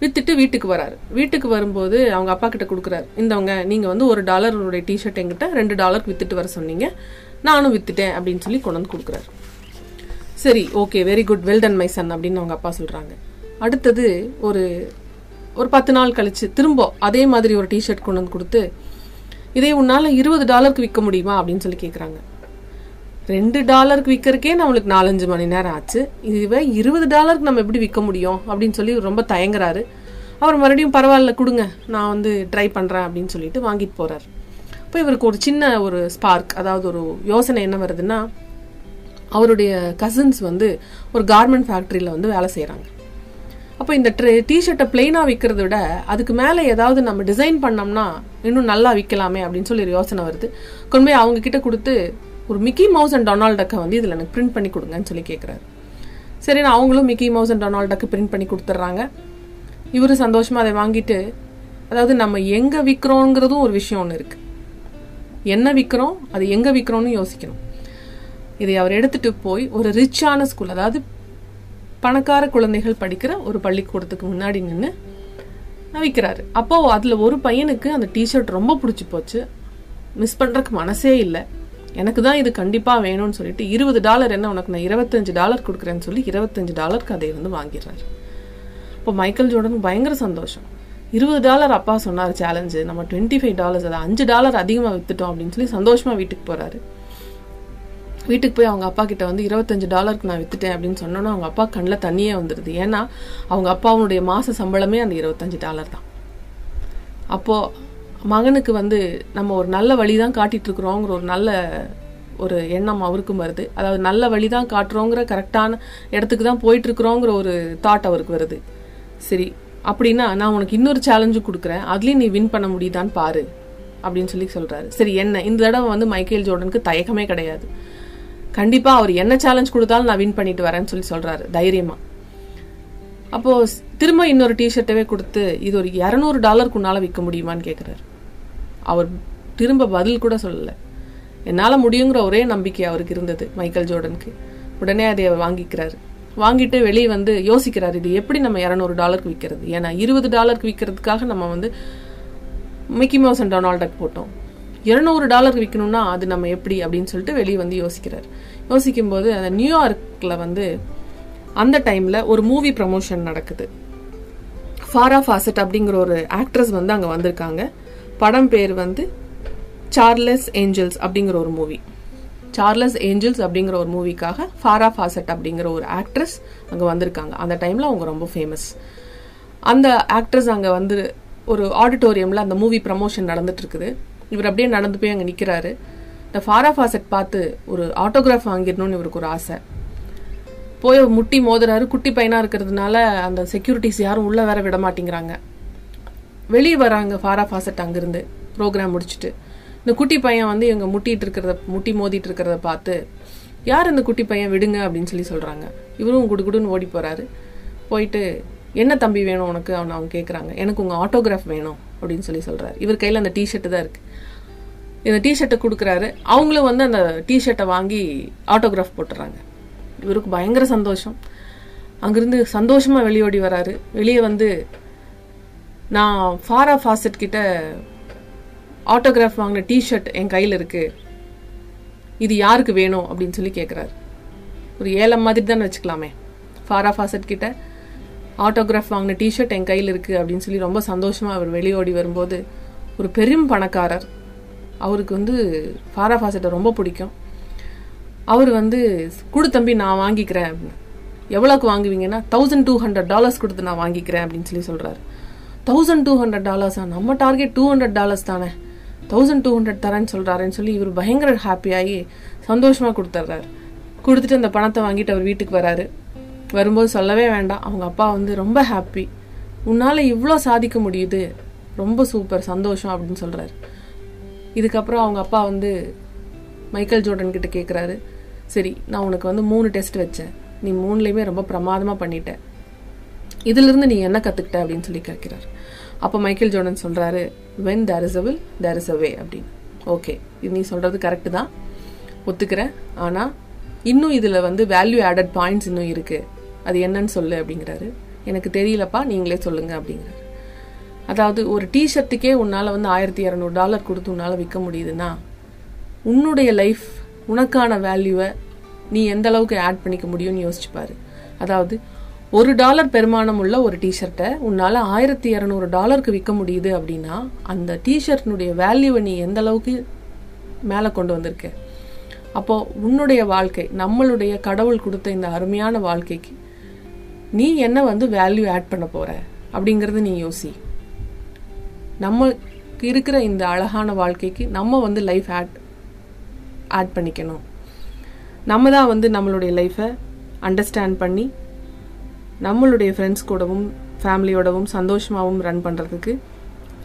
வித்துட்டு வீட்டுக்கு வராரு. வீட்டுக்கு வரும்போது அவங்க அப்பா கிட்ட கொடுக்குறாரு இந்தவங்க நீங்கள் வந்து ஒரு டாலருடைய டிஷர்ட் எங்கிட்ட ரெண்டு டாலருக்கு வித்துட்டு வர சொன்னீங்க. நானும் வித்துட்டேன் அப்படின்னு சொல்லி கொண்டு வந்து கொடுக்குறாரு. சரி okay very good well done my son அப்படின்னு அவங்க அப்பா சொல்கிறாங்க அடுத்தது ஒரு ஒரு பத்து நாள் கழிச்சு திரும்ப அதே மாதிரி ஒரு டிஷர்ட் கொண்டு வந்து கொடுத்து இதே உன்னால் இருபது டாலருக்கு விற்க முடியுமா அப்படின்னு சொல்லி கேட்குறாங்க ரெண்டு டாலருக்கு விற்கிறக்கே நம்மளுக்கு நாலஞ்சு மணி நேரம் ஆச்சு. இதுவே இருபது டாலருக்கு நம்ம எப்படி விற்க முடியும் அப்படின்னு சொல்லி ரொம்ப தயங்குறாரு. அவர் மறுபடியும் பரவாயில்ல கொடுங்க நான் வந்து ட்ரை பண்ணுறேன் அப்படின்னு சொல்லிட்டு வாங்கிட்டு போகிறார் இப்போ இவருக்கு ஒரு சின்ன ஒரு ஸ்பார்க் அதாவது ஒரு யோசனை என்ன வருதுன்னா அவருடைய கசின்ஸ் வந்து ஒரு கார்மெண்ட் ஃபேக்ட்ரியில் வந்து வேலை செய்கிறாங்க அப்போ இந்த ட்ரெ டிஷர்ட்டை பிளெயினாக விற்கிறத விட அதுக்கு மேலே ஏதாவது நம்ம டிசைன் பண்ணோம்னா இன்னும் நல்லா விற்கலாமே அப்படின்னு சொல்லி ஒரு யோசனை வருது. கொண்டு போய் அவங்க கிட்ட கொடுத்து ஒரு மிக்கி மவுஸ் அண்ட் டொனால்ட் டக்கை வந்து இதில் எனக்கு பிரிண்ட் பண்ணி கொடுங்கன்னு சொல்லி கேட்குறாரு சரி நான் அவங்களும் Mickey Mouse and Donald duck print பண்ணி கொடுத்துட்றாங்க. இவரும் சந்தோஷமாக அதை வாங்கிட்டு அதாவது நம்ம எங்கே விற்கிறோங்கிறதும் ஒரு விஷயம் ஒன்று இருக்குது என்ன விற்கிறோம் அது எங்கே விற்கிறோன்னு யோசிக்கணும். இதை அவர் எடுத்துட்டு போய் ஒரு ரிச்சான ஸ்கூல் அதாவது பணக்கார குழந்தைகள் படிக்கிற ஒரு பள்ளிக்கூடத்துக்கு முன்னாடி நின்று விற்கிறாரு அப்போ அதில் ஒரு பையனுக்கு அந்த டிஷர்ட் ரொம்ப பிடிச்சி போச்சு. மிஸ் பண்ணுறக்கு மனசே இல்லை. எனக்கு தான் இது கண்டிப்பாக வேணும்னு சொல்லிட்டு இருபது டாலர் என்ன உனக்கு நான் இருபத்தஞ்சு டாலர் கொடுக்குறேன்னு சொல்லி இருபத்தஞ்சு டாலருக்கு அதை வந்து வாங்கிடுறாரு. இப்போ மைக்கேல் ஜோர்டனுக்கு பயங்கர சந்தோஷம். இருபது டாலர் அப்பா சொன்னார் சேலஞ்சு நம்ம டுவெண்ட்டி ஃபைவ் டாலர்ஸ் அதை அஞ்சு டாலர் அதிகமாக வித்துட்டோம் அப்படின்னு சொல்லி சந்தோஷமாக வீட்டுக்கு போகிறாரு வீட்டுக்கு போய் அவங்க அப்பா கிட்ட வந்து இருபத்தஞ்சு டாலருக்கு நான் வித்துட்டேன் அப்படின்னு சொன்னோன்னா அவங்க அப்பா கண்ணில் தண்ணியே வந்துடுது ஏன்னா அவங்க அப்பாவுடைய மாத சம்பளமே அந்த இருபத்தஞ்சு டாலர் தான். அப்போது மகனுக்கு வந்து நம்ம ஒரு நல்ல வழி தான் காட்டிகிட்ருக்குறோங்கிற இருக்கிறோங்கிற ஒரு நல்ல ஒரு எண்ணம் அவருக்கும் வருது. அதாவது நல்ல வழி தான் காட்டுறோங்கிற கரெக்டான இடத்துக்கு தான் போயிட்டுருக்குறோங்கிற ஒரு தாட் அவருக்கு வருது. சரி அப்படின்னா நான் உனக்கு இன்னொரு சேலஞ்சும் கொடுக்குறேன். அதுலேயும் நீ வின் பண்ண முடியுதான்னு பாரு அப்படின்னு சொல்லி சொல்கிறாரு சரி என்ன? இந்த தடவை வந்து மைக்கேல் ஜோர்டனுக்கு தயக்கமே கிடையாது. கண்டிப்பா அவர் என்ன சேலஞ்ச் கொடுத்தாலும் நான் வின் பண்ணிட்டு வரேன்னு சொல்லி சொல்றாரு தைரியமா. அப்போ திரும்ப இன்னொரு டிஷர்ட்டவே கொடுத்து இது ஒரு இரநூறு டாலருக்கு உன்னால விற்க முடியுமான்னு கேட்குறாரு அவர் திரும்ப பதில் கூட சொல்லலை. என்னால் முடியுங்கிற ஒரே நம்பிக்கை அவருக்கு இருந்தது மைக்கேல் ஜோர்டனுக்கு உடனே அதை வாங்கிக்கிறாரு. வாங்கிட்டு வெளியே வந்து யோசிக்கிறார் இது எப்படி நம்ம இரநூறு டாலருக்கு விற்கிறது ஏன்னா இருபது டாலருக்கு விற்கிறதுக்காக நம்ம வந்து மிக்கி மவுஸ் அண்ட் போட்டோம். இருநூறு டாலருக்கு விற்கணும்னா அது நம்ம எப்படி அப்படின்னு சொல்லிட்டு வெளியே வந்து யோசிக்கிறார். யோசிக்கும்போது அந்த நியூயார்க்கில் வந்து அந்த டைமில் ஒரு மூவி ப்ரமோஷன் நடக்குது. ஃபாரா ஃபாசட் அப்படிங்கிற ஒரு ஆக்ட்ரஸ் வந்து அங்கே வந்திருக்காங்க. படம் பேர் வந்து சார்லஸ் ஏஞ்சல்ஸ் அப்படிங்கிற ஒரு மூவி. சார்லஸ் ஏஞ்சல்ஸ் அப்படிங்கிற ஒரு மூவிக்காக ஃபாரா ஃபாசட் அப்படிங்கிற ஒரு ஆக்ட்ரஸ் அங்கே வந்திருக்காங்க. அந்த டைமில் அவங்க ரொம்ப ஃபேமஸ் அந்த ஆக்ட்ரஸ் அங்கே வந்து ஒரு ஆடிட்டோரியமில் அந்த மூவி ப்ரமோஷன் நடந்துட்டு இருக்குது. இவர் அப்படியே நடந்து போய் அங்கே நிற்கிறாரு இந்த ஃபாரா ஃபாசட் பார்த்து ஒரு ஆட்டோகிராஃப் வாங்கிடணும்னு இவருக்கு ஒரு ஆசை. போய் முட்டி மோதுறாரு. குட்டி பையனாக இருக்கிறதுனால அந்த செக்யூரிட்டிஸ் யாரும் உள்ளே வேற விட மாட்டேங்கிறாங்க. வெளியே வராங்க ஃபாரா ஃபாசட் அங்கேருந்து. ப்ரோக்ராம் முடிச்சுட்டு. இந்த குட்டி பையன் வந்து இவங்க முட்டிட்டு இருக்கிறத முட்டி மோதிட்டு இருக்கிறத பார்த்து யார் இந்த குட்டி பையன்? விடுங்க அப்படின்னு சொல்லி சொல்கிறாங்க இவரும் குடுகுடுன்னு ஓடி போகிறாரு போயிட்டு என்ன தம்பி வேணும் உனக்கு? அவன் அவங்க கேட்குறாங்க எனக்கு உங்கள் ஆட்டோகிராஃப் வேணும் அப்படின்னு சொல்லி சொல்கிறார் இவர் கையில் அந்த டிஷர்ட் தான் இருக்குது இந்த டிஷர்ட்டை கொடுக்குறாரு. அவங்களும் வந்து அந்த டிஷர்ட்டை வாங்கி ஆட்டோகிராஃப் போட்டுறாங்க. இவருக்கு பயங்கர சந்தோஷம். அங்கேருந்து சந்தோஷமாக வெளியோடி வராரு. வெளியே வந்து நான் ஃபாரா ஃபாசட் கிட்ட ஆட்டோகிராஃப் வாங்கின டிஷர்ட் என் கையில் இருக்குது இது யாருக்கு வேணும்? அப்படின்னு சொல்லி கேட்குறாரு ஒரு ஏலம் மாதிரி தானே வச்சுக்கலாமே. ஃபாரா ஃபாசட் கிட்ட ஆட்டோகிராஃப் வாங்கின டிஷர்ட் என் கையில் இருக்குது அப்படின்னு சொல்லி ரொம்ப சந்தோஷமாக அவர் வெளியோடி வரும்போது ஒரு பெரும் பணக்காரர். அவருக்கு வந்து ஃபாரா ஃபாசட்டை ரொம்ப பிடிக்கும். அவர் வந்து குடு தம்பி நான் வாங்கிக்கிறேன். அப்படின்னு. எவ்வளோக்கு வாங்குவீங்கன்னா தௌசண்ட் டூ ஹண்ட்ரட் டாலர்ஸ் கொடுத்து நான் வாங்கிக்கிறேன் அப்படின்னு சொல்லி சொல்கிறாரு தௌசண்ட் டூ ஹண்ட்ரட் டாலர்ஸா நம்ம டார்கெட் டூ ஹண்ட்ரட் டாலர்ஸ் தானே. தௌசண்ட் டூ ஹண்ட்ரட் தரேன்னு சொல்கிறாருன்னு சொல்லி இவர் பயங்கர ஹாப்பியாகி சந்தோஷமாக கொடுத்துட்றாரு கொடுத்துட்டு அந்த பணத்தை வாங்கிட்டு அவர் வீட்டுக்கு வராரு. வரும்போது சொல்லவே வேண்டாம். அவங்க அப்பா வந்து ரொம்ப ஹாப்பி உன்னால் இவ்வளோ சாதிக்க முடியுது. ரொம்ப சூப்பர் சந்தோஷம் அப்படின்னு சொல்கிறாரு இதுக்கப்புறம் அவங்க அப்பா வந்து மைக்கேல் ஜோர்டன் கிட்ட கேட்குறாரு சரி நான் உனக்கு வந்து மூணு டெஸ்ட் வச்சேன். நீ மூணுலேயுமே ரொம்ப பிரமாதமாக பண்ணிட்ட. இதிலிருந்து நீ என்ன கற்றுக்கிட்ட அப்படின்னு சொல்லி கேட்கிறார் அப்போ மைக்கேல் ஜோர்டன் சொல்கிறாரு when there is a will there is a way அப்படின்னு. ஓகே இது நீ சொல்கிறது கரெக்டு தான். ஒத்துக்கிறேன். ஆனால் இன்னும் இதில் வந்து வேல்யூ ஆடட் பாயிண்ட்ஸ் இன்னும் இருக்குது அது என்னன்னு சொல்லு அப்படிங்கிறாரு. எனக்கு தெரியலப்பா நீங்களே சொல்லுங்க அப்படிங்கிறாரு. அதாவது ஒரு டிஷர்ட்டுக்கே உன்னால் வந்து ஆயிரத்தி இரநூறு டாலர் கொடுத்து உன்னால் விற்க முடியுதுன்னா உன்னுடைய லைஃப் உனக்கான வேல்யூவை நீ எந்த அளவுக்கு ஆட் பண்ணிக்க முடியும்னு யோசிச்சுப்பாரு அதாவது ஒரு டாலர் பெருமானம் உள்ள ஒரு டிஷர்ட்டை உன்னால் ஆயிரத்தி இரநூறு டாலருக்கு விற்க முடியுது அப்படின்னா அந்த டிஷர்ட்னுடைய வேல்யூவை நீ எந்த அளவுக்கு மேலே கொண்டு வந்திருக்க? அப்போ உன்னுடைய வாழ்க்கை நம்மளுடைய கடவுள் கொடுத்த இந்த அருமையான வாழ்க்கைக்கு நீ என்ன வந்து வேல்யூ ஆட் பண்ண போற? அப்படிங்கறது நீ யோசி. நம்மளுக்கு இருக்கிற இந்த அழகான வாழ்க்கைக்கு நம்ம வந்து லைஃப் ஆட் ஆட் பண்ணிக்கணும். நம்ம தான் வந்து நம்மளுடைய லைஃப்பை அண்டர்ஸ்டாண்ட் பண்ணி நம்மளுடைய ஃப்ரெண்ட்ஸ் கூடவும் ஃபேமிலியோடவும் சந்தோஷமாகவும் ரன் பண்ணுறதுக்கு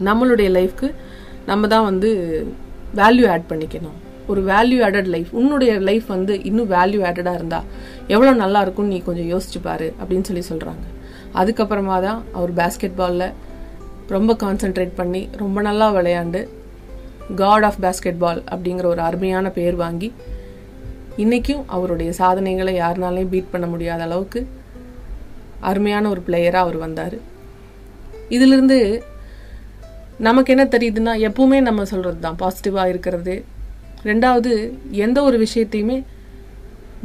நம்மளுடைய லைஃப்க்கு நம்ம தான் வந்து வேல்யூ ஆட் பண்ணிக்கணும். ஒரு வேல்யூ ஆடட் லைஃப் உன்னுடைய லைஃப் வந்து இன்னும் வேல்யூ ஆடடாக இருந்தால் எவ்வளோ நல்லா இருக்கும்னு நீ கொஞ்சம் யோசிச்சு பாரு அப்படின்னு சொல்லி சொல்கிறாங்க அதுக்கப்புறமா தான் அவர் பேஸ்கெட் பாலில் ரொம்ப கான்சென்ட்ரேட் பண்ணி ரொம்ப நல்லா விளையாண்டு காட் ஆஃப் பேஸ்கெட் பால் அப்படிங்கிற ஒரு அருமையான பேர் வாங்கி இன்றைக்கும் அவருடைய சாதனைகளை யாருனாலையும் பீட் பண்ண முடியாத அளவுக்கு அருமையான ஒரு பிளேயராக அவர் வந்தார். இதிலிருந்து நமக்கு என்ன தெரியுதுன்னா எப்பவுமே நம்ம சொல்கிறது தான் பாசிட்டிவாக இருக்கிறது ரெண்டாவது எந்த ஒரு விஷயத்தையுமே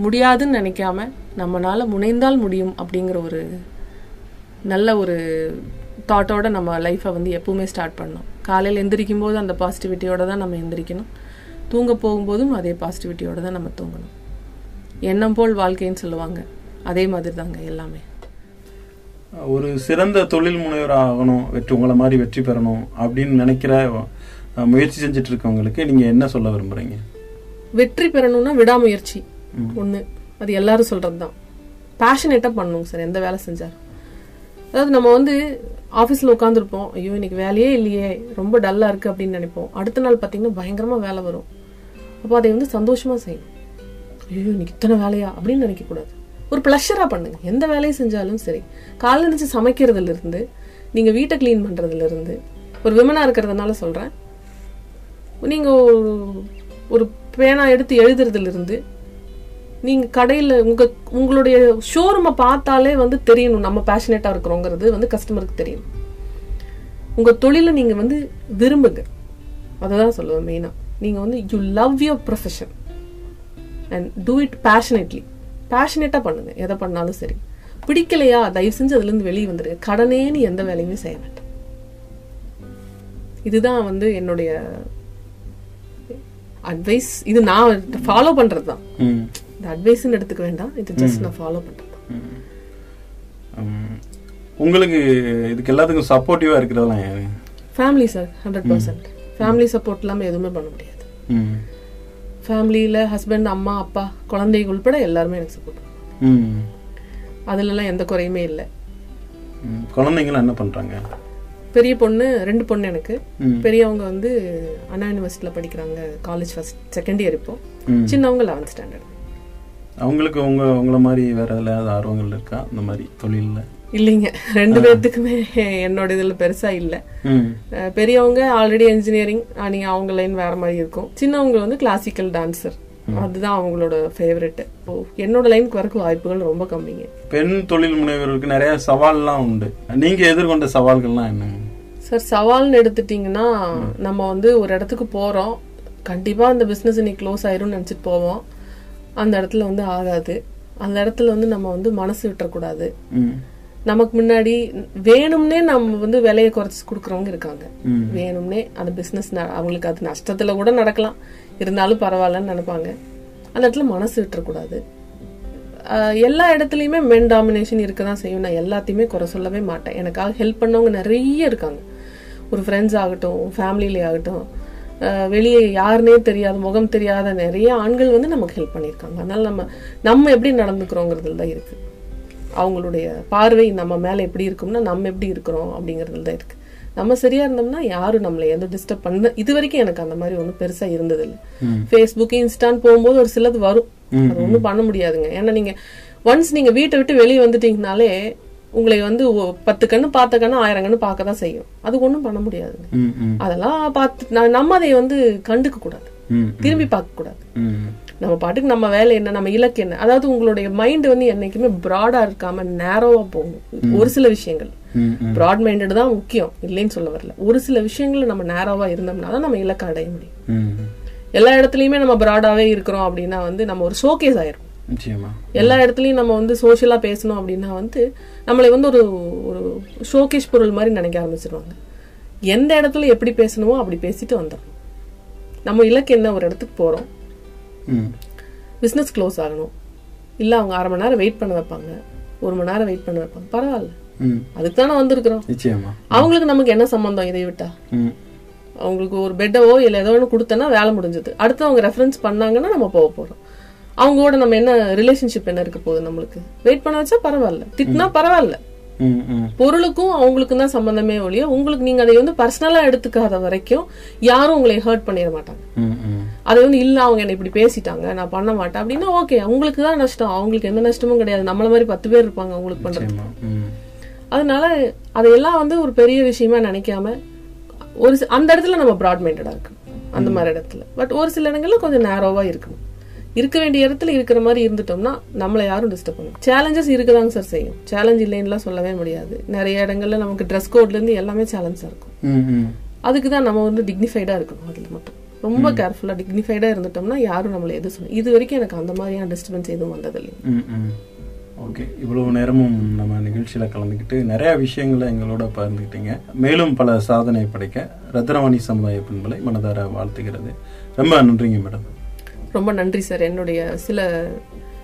முடியாதுன்னு நினைக்காம நம்மளால் முனைந்தால் முடியும் அப்படிங்கிற ஒரு நல்ல ஒரு தாட்டோட நம்ம லைஃப்பை வந்து எப்பவுமே ஸ்டார்ட் பண்ணோம் காலையில் எந்திரிக்கும் போது அந்த பாசிட்டிவிட்டியோட தான் நம்ம எந்திரிக்கணும். தூங்க போகும்போதும் அதே பாசிட்டிவிட்டியோட தான் நம்ம தூங்கணும். எண்ணம் போல் வாழ்க்கைன்னு சொல்லுவாங்க. அதே மாதிரி தாங்க எல்லாமே. ஒரு சிறந்த தொழில் முனைவர் ஆகணும் வெற்றி உங்களை மாதிரி வெற்றி பெறணும் அப்படின்னு நினைக்கிற முயற்சி செஞ்சுட்டு இருக்கவங்களுக்கு நீங்க என்ன சொல்ல விரும்புறீங்க? வெற்றி பெறணும்னா விடாமுயற்சி. ஒன்று அது எல்லாரும் சொல்கிறது தான் பேஷனேட்டாக பண்ணணும் சார் எந்த வேலை செஞ்சாலும். அதாவது நம்ம வந்து ஆஃபீஸில் உட்காந்துருப்போம் ஐயோ இன்னைக்கு வேலையே இல்லையே. ரொம்ப டல்லாக இருக்குது அப்படின்னு நினைப்போம். அடுத்த நாள் பார்த்தீங்கன்னா பயங்கரமாக வேலை வரும். அப்போ அதை வந்து சந்தோஷமாக செய்யணும். ஐயோ இன்னைக்கு இத்தனை வேலையா? அப்படின்னு நினைக்கக்கூடாது. ஒரு ப்ளஷராக பண்ணுங்க. எந்த வேலையை செஞ்சாலும் சரி. காலைல எழுந்துச்சு சமைக்கிறதுல இருந்து நீங்கள் வீட்டை க்ளீன் பண்ணுறதுல இருந்து ஒரு விமனாக இருக்கிறதுனால சொல்கிறேன் நீங்கள் ஒரு பேனா எடுத்து எழுதுறதுலேருந்து நீங்கள் கடையில் உங்கள் உங்களுடைய ஷோரூமை பார்த்தாலே வந்து தெரியணும் நம்ம பேஷனேட்டாக இருக்கிறோங்கிறது வந்து கஸ்டமருக்கு தெரியணும் உங்கள் தொழிலை நீங்கள் வந்து விரும்புங்க. அததான் சொல்லுவேன் மெயினாக நீங்கள் வந்து you love your profession and do it passionately பேஷனேட்டாக பண்ணுங்க. எதை பண்ணாலும் சரி. பிடிக்கலையா? தயவு செஞ்சு அதுலேருந்து வெளியே வந்துடுங்க கடனேன்னு எந்த வேலையுமே செய்ய வேண்டாம் இதுதான் வந்து என்னுடைய அட்வைஸ் இது நான் ஃபாலோ பண்றது தான் இந்த அட்வைஸ்ன்னு எடுத்துக்க வேண்டாம் இது ஜஸ்ட் நான் ஃபாலோ பண்றது உங்களுக்கு இதுக்கு எல்லாத்துக்கும் சப்போர்ட்டிவா இருக்கிறதெல்லாம் யாரு? Family sir hundred percent family support இல்லாமல் எதுவுமே பண்ண முடியாது. ஃபேமிலியில் ஹஸ்பண்ட் அம்மா அப்பா குழந்தைங்க உள்பட எல்லாருமே எனக்கு சப்போர்ட் அதுலலாம் எந்த குறையுமே இல்லை. குழந்தைங்களாம் என்ன பண்றாங்க? பெரிய பொண்ணு ரெண்டு பொண்ணு எனக்கு. பெரியவங்க வந்து அண்ணா யூனிவர்சிட்டியில் படிக்கிறாங்க காலேஜ் ஃபர்ஸ்ட் செகண்ட் இயர் இப்போ. சின்னவங்க லெவன்த் ஸ்டாண்டர்ட் அவங்களுக்கு உங்க உங்களை மாதிரி வேற ஏதாவது ஆர்வங்கள் இருக்கா? இந்த மாதிரி தொழில்ல? இல்லைங்க. ரெண்டு பேர்த்துக்குமே என்னோட இதில் பெருசா இல்லை. பெரியவங்க ஆல்ரெடி இன்ஜினியரிங் நீங்க அவங்க லைன் வேற மாதிரி இருக்கும். சின்னவங்க வந்து கிளாசிக்கல் டான்சர் அதுதான் அவங்களோட ஃபேவரெட் என்னோட லைனுக்கு வரக்கு வாய்ப்புகள் ரொம்ப கம்மிங்க. பெண் தொழில் முனைவர்களுக்கு நிறைய சவால்லாம் உண்டு. நீங்க எதிர்கொண்ட சவால்கள்லாம் என்ன? சார் சவால்னு எடுத்துட்டீங்கன்னா நம்ம வந்து ஒரு இடத்துக்கு போறோம். கண்டிப்பா அந்த பிசினஸ் இன்னைக்கு க்ளோஸ் ஆயிரும்னு நினைச்சிட்டு போவோம். அந்த இடத்துல வந்து ஆகாது. அந்த இடத்துல வந்து நம்ம வந்து மனசு விட்டுறக்கூடாது. நமக்கு முன்னாடி வேணும்னே நம்ம வந்து விலையை குறைச்சு கொடுக்குறவங்க இருக்காங்க. வேணும்னே அந்த பிசினஸ் அவங்களுக்கு அது நஷ்டத்துல கூட நடக்கலாம். இருந்தாலும் பரவாயில்லன்னு நினைப்பாங்க. அந்த இடத்துல மனசு விட்டுறக்கூடாது. எல்லா இடத்துலையுமே மென் டாமினேஷன் இருக்க தான் செய்யும். நான் எல்லாத்தையுமே குறை சொல்லவே மாட்டேன். எனக்காக ஹெல்ப் பண்ணவங்க நிறைய இருக்காங்க. ஒரு ஃப்ரெண்ட்ஸ் ஆகட்டும் ஃபேமிலியிலே ஆகட்டும். வெளியே யாருனே தெரியாத முகம் தெரியாத நிறைய ஆண்கள் வந்து நமக்கு ஹெல்ப் பண்ணியிருக்காங்க. அதனால் நம்ம நம்ம எப்படி நடந்துக்கிறோங்கிறதுல தான் இருக்குது அவங்களுடைய பார்வை நம்ம மேலே எப்படி இருக்கும்னா நம்ம எப்படி இருக்கிறோம் அப்படிங்கிறதுல தான் இருக்குது நம்ம சரியா இருந்தோம்னா யாரும் நம்மளை எந்த டிஸ்டர்ப் பண்ண இது வரைக்கும் எனக்கு அந்த மாதிரி ஒன்றும் பெருசா இருந்தது இல்லை ஃபேஸ்புக் இன்ஸ்டான்னு போகும்போது ஒரு சிலது வரும். அது ஒன்றும் பண்ண முடியாதுங்க. ஏன்னா நீங்க ஒன்ஸ் நீங்க வீட்டை விட்டு வெளியே வந்துட்டீங்கனாலே உங்களை வந்து பத்து கண்ணு பார்த்த கண்ணு ஆயிரம் கண்ணு பார்க்க தான் செய்யும். அது ஒன்றும் பண்ண முடியாதுங்க. அதெல்லாம் பார்த்து நம்ம அதை வந்து கண்டுக்க கூடாது. திரும்பி பார்க்க கூடாது. நம்ம பாட்டுக்கு நம்ம வேலை என்ன நம்ம இலக்கு என்ன. அதாவது உங்களுடைய மைண்ட் வந்து என்னைக்குமே ப்ராடா இருக்காம நேரோவா போகணும் ஒரு சில விஷயங்கள். ப்ராட் மைண்டட் தான் முக்கியம். இல்லைன்னு சொல்ல வரல. ஒரு சில விஷயங்கள்ல நம்ம நேரோவா இருந்தோம்னா தான் நம்ம இலக்கு அடைய முடியும். எல்லா இடத்துலயுமே நம்ம ப்ராடாவே இருக்கிறோம் அப்படின்னா வந்து நம்ம ஒரு ஷோகேஸ் ஆயிரும் எல்லா இடத்துலயும் நம்ம வந்து சோஷியலா பேசணும் அப்படின்னா வந்து நம்மளை வந்து ஒரு ஒரு ஷோகேஷ் பொருள் மாதிரி நினைக்க ஆரம்பிச்சிருவாங்க. எந்த இடத்துல எப்படி பேசணுமோ அப்படி பேசிட்டு வந்துடணும் நம்ம இலக்கு என்ன? ஒரு இடத்துக்கு போறோம். ம் பிஸ்னஸ் க்ளோஸ் ஆகணும். இல்லை அவங்க அரை மணி நேரம் வெயிட் பண்ண வைப்பாங்க. ஒரு மணி நேரம் வெயிட் பண்ண வைப்பாங்க. பரவாயில்ல. அதுக்கு தானே வந்திருக்கிறோம். நிச்சயமா. அவங்களுக்கு நமக்கு என்ன சம்பந்தம் இதை விட்டா? அவங்களுக்கு ஒரு பெட்டவோ இல்லை ஏதோ ஒன்று கொடுத்தனா வேலை முடிஞ்சது. அடுத்து அவங்க ரெஃபரன்ஸ் பண்ணாங்கன்னா நம்ம போக போறோம். அவங்க கூட நம்ம என்ன ரிலேஷன்ஷிப் என்ன இருக்க போகுது நம்மளுக்கு? வெயிட் பண்ண வச்சா பரவாயில்ல. திட்டினா பரவாயில்ல. பொருளுக்கும் அவங்களுக்கும் தான் சம்பந்தமே ஒழிய உங்களுக்கு நீங்க அதை வந்து பர்சனலா எடுத்துக்காத வரைக்கும் யாரும் உங்களை ஹர்ட் பண்ணிட மாட்டாங்க. அது வந்து இல்ல அவங்க என்ன இப்படி பேசிட்டாங்க நான் பண்ண மாட்டேன். அப்படின்னா ஓகே அவங்களுக்கு தான் நஷ்டம். அவங்களுக்கு எந்த நஷ்டமும் கிடையாது. நம்மள மாதிரி பத்து பேர் இருப்பாங்க அவங்களுக்கு பண்றது. அதனால அதையெல்லாம் வந்து ஒரு பெரிய விஷயமா நினைக்காம ஒரு அந்த இடத்துல நம்ம ப்ராட் மைண்டடா இருக்கணும். அந்த மாதிரி இடத்துல. பட் ஒரு சில இடங்கள்ல கொஞ்சம் நேரோவா இருக்கணும். இருக்க வேண்டிய இடத்துல இருக்கிற மாதிரி இருந்துட்டோம்னா நம்மளை யாரும் டிஸ்டர்ப் பண்ணும் சேலஞ்சஸ் இருக்குதாங்க சார் செய்யும். சேலஞ்ச் இல்லைன்னுலாம் சொல்லவே முடியாது. நிறைய இடங்கள்ல நமக்கு ட்ரெஸ் கோட்ல இருந்து எல்லாமே சேலஞ்சா இருக்கும். அதுக்கு தான் நம்ம வந்து டிக்னிஃபைடா இருக்கணும் அதுல மட்டும். ரொம்ப கேர்ஃபுல்லா டிக்னிஃபைடா இருந்துட்டோம்னா யாரும் நம்மள எது சொல்ல இது வரைக்கும் எனக்கு அந்த மாதிரியான டிஸ்டர்பன்ஸ் எதுவும் வந்ததில்லை. ஓகே இவ்வளவு நேரமும் நம்ம நிகழ்ச்சியில கலந்துக்கிட்டு நிறைய விஷயங்களை எங்களோட பகிர்ந்துக்கிட்டீங்க. மேலும் பல சாதனை படைக்க ரத்னவாணி சமுதாய பண்பலை மனதார வாழ்த்துகிறது. ரொம்ப நன்றிங்க மேடம். ரொம்ப நன்றி சார். என்னுடைய சில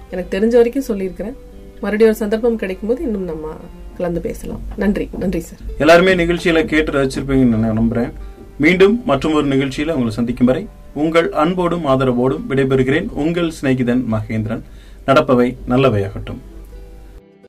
எனக்கு தெரிஞ்ச வரைக்கும் சொல்லியிருக்கிறேன். மறுபடியும் ஒரு சந்தர்ப்பம் கிடைக்கும்போது இன்னும் நம்ம கலந்து பேசலாம். நன்றி நன்றி சார். எல்லாருமே நிகழ்ச்சியில கேட்டு ரசிச்சிருப்பீங்கன்னு நான் நம்புறேன். மீண்டும் மற்றும் ஒரு நிகழ்ச்சியில உங்களை சந்திக்கும் வரை உங்கள் அன்போடும் ஆதரவோடும் விடைபெறுகிறேன். உங்கள் சிநேகிதன் மகேந்திரன். நடப்பவை நல்லவையாகட்டும்.